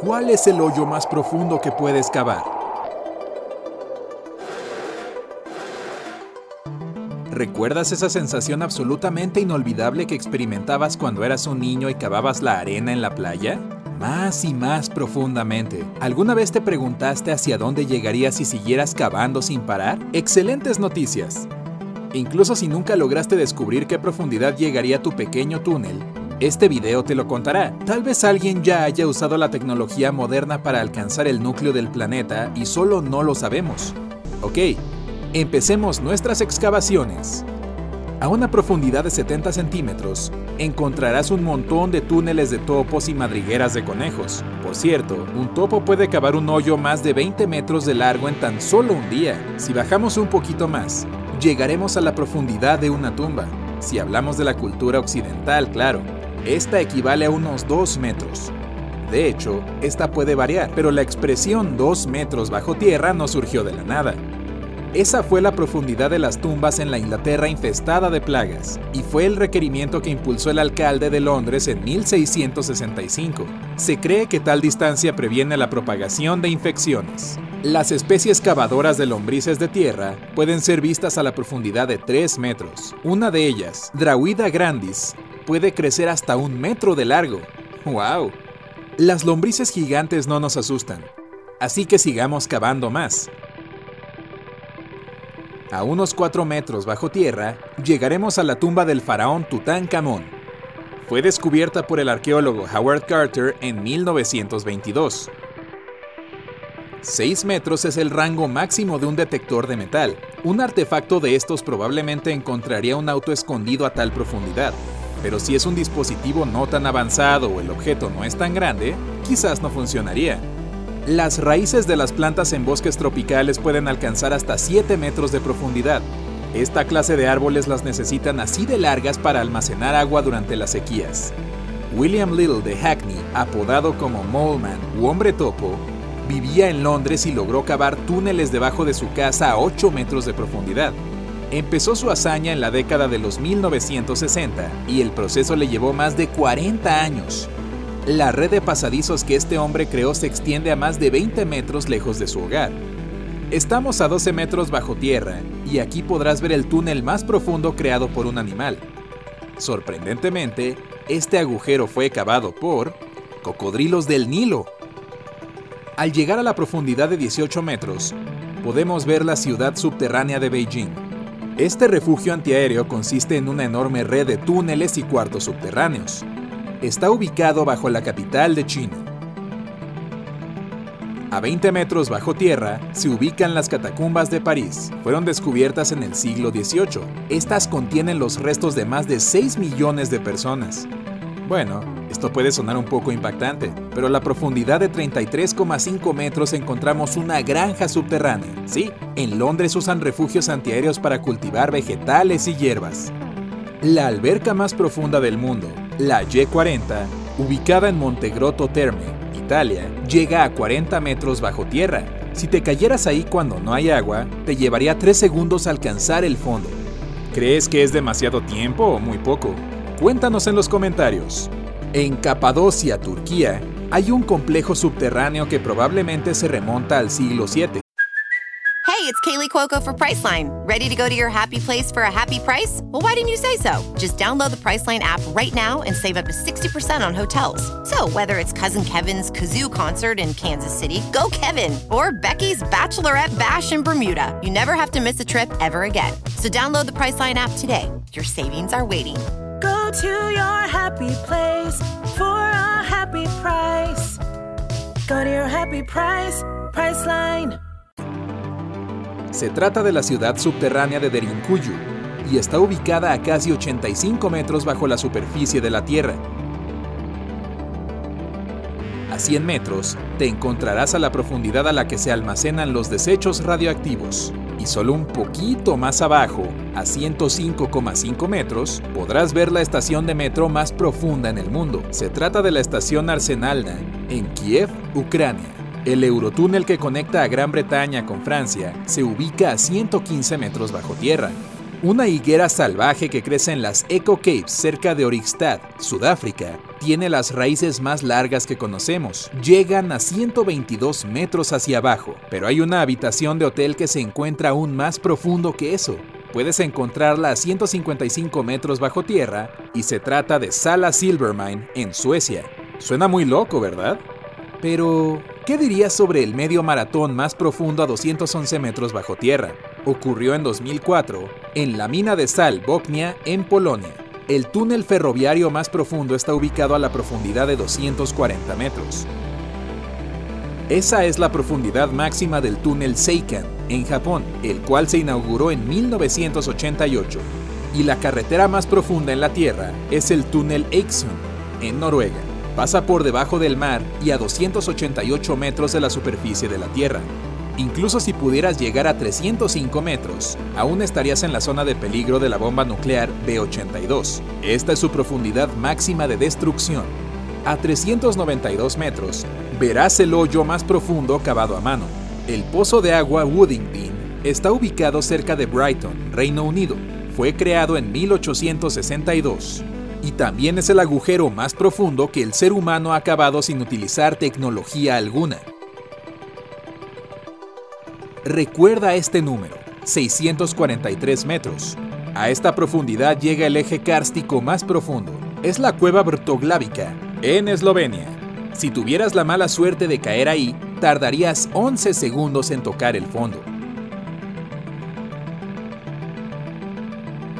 ¿Cuál es el hoyo más profundo que puedes cavar? ¿Recuerdas esa sensación absolutamente inolvidable que experimentabas cuando eras un niño y cavabas la arena en la playa? Más y más profundamente. ¿Alguna vez te preguntaste hacia dónde llegarías si siguieras cavando sin parar? Excelentes noticias. Incluso si nunca lograste descubrir qué profundidad llegaría tu pequeño túnel, este video te lo contará. Tal vez alguien ya haya usado la tecnología moderna para alcanzar el núcleo del planeta y solo no lo sabemos. Ok, empecemos nuestras excavaciones. A una profundidad de 70 centímetros, encontrarás un montón de túneles de topos y madrigueras de conejos. Por cierto, un topo puede cavar un hoyo más de 20 metros de largo en tan solo un día. Si bajamos un poquito más, llegaremos a la profundidad de una tumba. Si hablamos de la cultura occidental, claro, esta equivale a unos 2 metros. De hecho, esta puede variar, pero la expresión 2 metros bajo tierra no surgió de la nada. Esa fue la profundidad de las tumbas en la Inglaterra infestada de plagas, y fue el requerimiento que impulsó el alcalde de Londres en 1665. Se cree que tal distancia previene la propagación de infecciones. Las especies cavadoras de lombrices de tierra pueden ser vistas a la profundidad de 3 metros. Una de ellas, Drawida grandis, puede crecer hasta un metro de largo. ¡Wow! Las lombrices gigantes no nos asustan, así que sigamos cavando más. A unos 4 metros bajo tierra, llegaremos a la tumba del faraón Tutankamón. Fue descubierta por el arqueólogo Howard Carter en 1922. 6 metros es el rango máximo de un detector de metal. Un artefacto de estos probablemente encontraría un auto escondido a tal profundidad. Pero si es un dispositivo no tan avanzado o el objeto no es tan grande, quizás no funcionaría. Las raíces de las plantas en bosques tropicales pueden alcanzar hasta 7 metros de profundidad. Esta clase de árboles las necesitan así de largas para almacenar agua durante las sequías. William Little de Hackney, apodado como Moleman u Hombre Topo, vivía en Londres y logró cavar túneles debajo de su casa a 8 metros de profundidad. Empezó su hazaña en la década de los 1960 y el proceso le llevó más de 40 años. La red de pasadizos que este hombre creó se extiende a más de 20 metros lejos de su hogar. Estamos a 12 metros bajo tierra y aquí podrás ver el túnel más profundo creado por un animal. Sorprendentemente, este agujero fue cavado por cocodrilos del Nilo. Al llegar a la profundidad de 18 metros, podemos ver la ciudad subterránea de Beijing. Este refugio antiaéreo consiste en una enorme red de túneles y cuartos subterráneos está ubicado bajo la capital de China. A 20 metros bajo tierra se ubican las catacumbas de París. Fueron descubiertas en el siglo XVIII. Estas contienen los restos de más de 6 millones de personas. Bueno, esto puede sonar un poco impactante, pero a la profundidad de 33,5 metros encontramos una granja subterránea. Sí, en Londres usan refugios antiaéreos para cultivar vegetales y hierbas. La alberca más profunda del mundo, la Y40, ubicada en Montegrotto Terme, Italia, llega a 40 metros bajo tierra. Si te cayeras ahí cuando no hay agua, te llevaría 3 segundos alcanzar el fondo. ¿Crees que es demasiado tiempo o muy poco? Cuéntanos en los comentarios. En Capadocia, Turquía, hay un complejo subterráneo que probablemente se remonta al siglo VII. Hey, it's Kaylee Cuoco for Priceline. Ready to go to your happy place for a happy price? Well, why didn't you say so? Just download the Priceline app right now and save up to 60% on hotels. So, whether it's Cousin Kevin's Kazoo concert in Kansas City, go Kevin, or Becky's Bachelorette Bash in Bermuda, you never have to miss a trip ever again. So, download the Priceline app today. Your savings are waiting. To your place for a happy price. Go to your happy price, Priceline. Se trata de la ciudad subterránea de Derinkuyu y está ubicada a casi 85 metros bajo la superficie de la Tierra. A 100 metros te encontrarás a la profundidad a la que se almacenan los desechos radioactivos y solo un poquito más abajo, a 105,5 metros, podrás ver la estación de metro más profunda en el mundo. Se trata de la estación Arsenalna, en Kiev, Ucrania. El Eurotúnel que conecta a Gran Bretaña con Francia se ubica a 115 metros bajo tierra. Una higuera salvaje que crece en las Eco Caves cerca de Orikstad, Sudáfrica, tiene las raíces más largas que conocemos. Llegan a 122 metros hacia abajo, pero hay una habitación de hotel que se encuentra aún más profundo que eso. Puedes encontrarla a 155 metros bajo tierra y se trata de Sala Silvermine en Suecia. Suena muy loco, ¿verdad? Pero, ¿qué dirías sobre el medio maratón más profundo a 211 metros bajo tierra? Ocurrió en 2004 en la mina de sal Boknia, en Polonia. El túnel ferroviario más profundo está ubicado a la profundidad de 240 metros. Esa es la profundidad máxima del túnel Seikan, en Japón, el cual se inauguró en 1988. Y la carretera más profunda en la Tierra es el túnel Eiksund, en Noruega. Pasa por debajo del mar y a 288 metros de la superficie de la Tierra. Incluso si pudieras llegar a 305 metros, aún estarías en la zona de peligro de la bomba nuclear B-82. Esta es su profundidad máxima de destrucción. A 392 metros, verás el hoyo más profundo cavado a mano. El pozo de agua Woodingdean está ubicado cerca de Brighton, Reino Unido. Fue creado en 1862 y también es el agujero más profundo que el ser humano ha cavado sin utilizar tecnología alguna. Recuerda este número, 643 metros. A esta profundidad llega el eje kárstico más profundo. Es la cueva Brtoglavica, en Eslovenia. Si tuvieras la mala suerte de caer ahí, tardarías 11 segundos en tocar el fondo.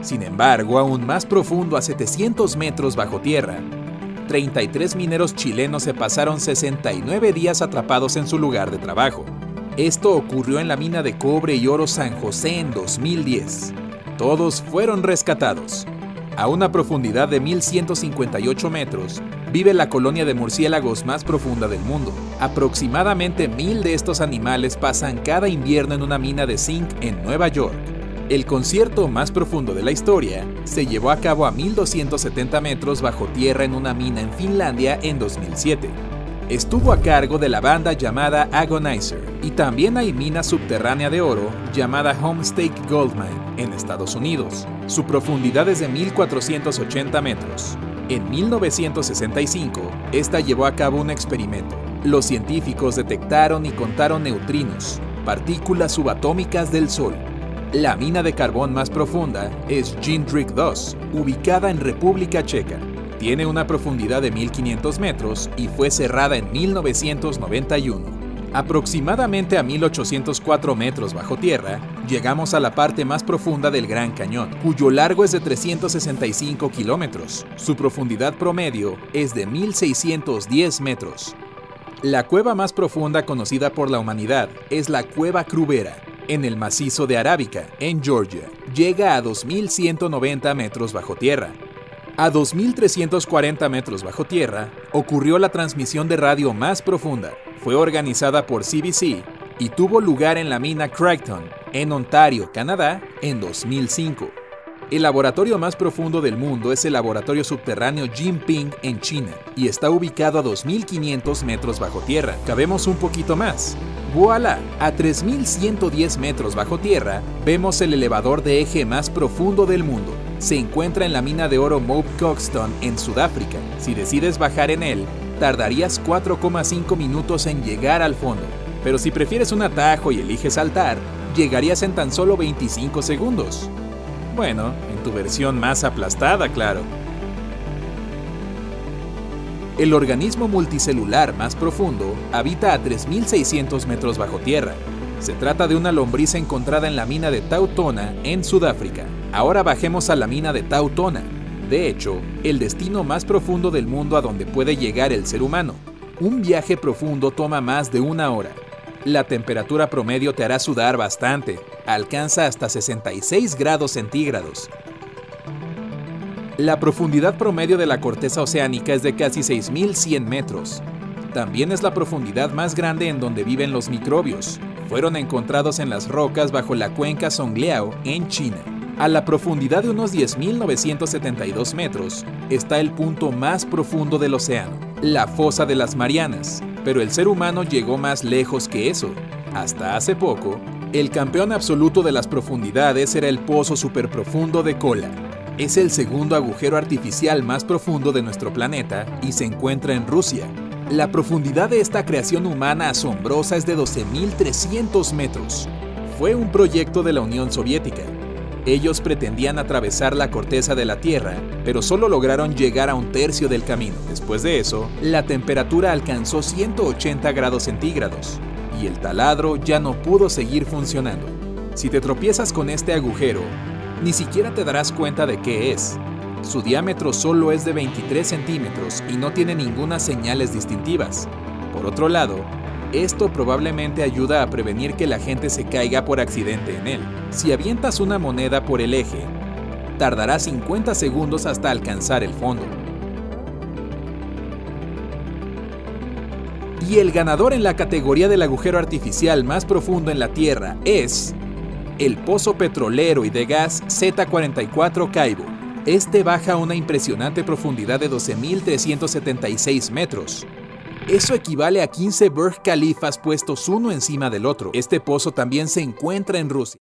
Sin embargo, aún más profundo a 700 metros bajo tierra, 33 mineros chilenos se pasaron 69 días atrapados en su lugar de trabajo. Esto ocurrió en la mina de cobre y oro San José en 2010. Todos fueron rescatados. A una profundidad de 1158 metros, vive la colonia de murciélagos más profunda del mundo. Aproximadamente mil de estos animales pasan cada invierno en una mina de zinc en Nueva York. El concierto más profundo de la historia se llevó a cabo a 1270 metros bajo tierra en una mina en Finlandia en 2007 estuvo a cargo de la banda llamada Agonizer, y también hay mina subterránea de oro llamada Homestake Goldmine en Estados Unidos. Su profundidad es de 1480 metros. En 1965, esta llevó a cabo un experimento. Los científicos detectaron y contaron neutrinos, partículas subatómicas del Sol. La mina de carbón más profunda es Jindřich 2, ubicada en República Checa. Tiene una profundidad de 1500 metros y fue cerrada en 1991. Aproximadamente a 1804 metros bajo tierra, llegamos a la parte más profunda del Gran Cañón, cuyo largo es de 365 kilómetros. Su profundidad promedio es de 1610 metros. La cueva más profunda conocida por la humanidad es la Cueva Crubera, en el macizo de Arábica, en Georgia. Llega a 2190 metros bajo tierra a 2.340 metros bajo tierra, ocurrió la transmisión de radio más profunda. Fue organizada por CBC y tuvo lugar en la mina Craigton, en Ontario, Canadá, en 2005. El laboratorio más profundo del mundo es el laboratorio subterráneo Jinping en China y está ubicado a 2.500 metros bajo tierra. Cabemos un poquito más. ¡Voilà! A 3.110 metros bajo tierra vemos el elevador de eje más profundo del mundo, se encuentra en la mina de oro Mobe Coxton en Sudáfrica. Si decides bajar en él, tardarías 4,5 minutos en llegar al fondo. Pero si prefieres un atajo y eliges saltar, llegarías en tan solo 25 segundos. Bueno, en tu versión más aplastada, claro. El organismo multicelular más profundo habita a 3.600 metros bajo tierra. Se trata de una lombriz encontrada en la mina de Tautona, en Sudáfrica. Ahora bajemos a la mina de Tautona. De hecho, el destino más profundo del mundo a donde puede llegar el ser humano. Un viaje profundo toma más de una hora. La temperatura promedio te hará sudar bastante. Alcanza hasta 66 grados centígrados. La profundidad promedio de la corteza oceánica es de casi 6.100 metros. También es la profundidad más grande en donde viven los microbios. Fueron encontrados en las rocas bajo la cuenca Songliao en China. A la profundidad de unos 10.972 metros está el punto más profundo del océano, la fosa de las Marianas, pero el ser humano llegó más lejos que eso. Hasta hace poco, El campeón absoluto de las profundidades era el pozo superprofundo de Kola. Es el segundo agujero artificial más profundo de nuestro planeta y se encuentra en Rusia. La profundidad de esta creación humana asombrosa es de 12.300 metros. Fue un proyecto de la Unión Soviética. Ellos pretendían atravesar la corteza de la Tierra, pero solo lograron llegar a un tercio del camino. Después de eso, la temperatura alcanzó 180 grados centígrados y el taladro ya no pudo seguir funcionando. Si te tropiezas con este agujero, ni siquiera te darás cuenta de qué es. Su diámetro solo es de 23 centímetros y no tiene ninguna señales distintivas. Por otro lado, esto probablemente ayuda a prevenir que la gente se caiga por accidente en él. Si avientas una moneda por el eje, tardará 50 segundos hasta alcanzar el fondo. Y el ganador en la categoría del agujero artificial más profundo en la Tierra es el pozo petrolero y de gas Z44 Caibo. Este baja a una impresionante profundidad de 12.376 metros. Eso equivale a 15 Burj Khalifas puestos uno encima del otro. Este pozo también se encuentra en Rusia.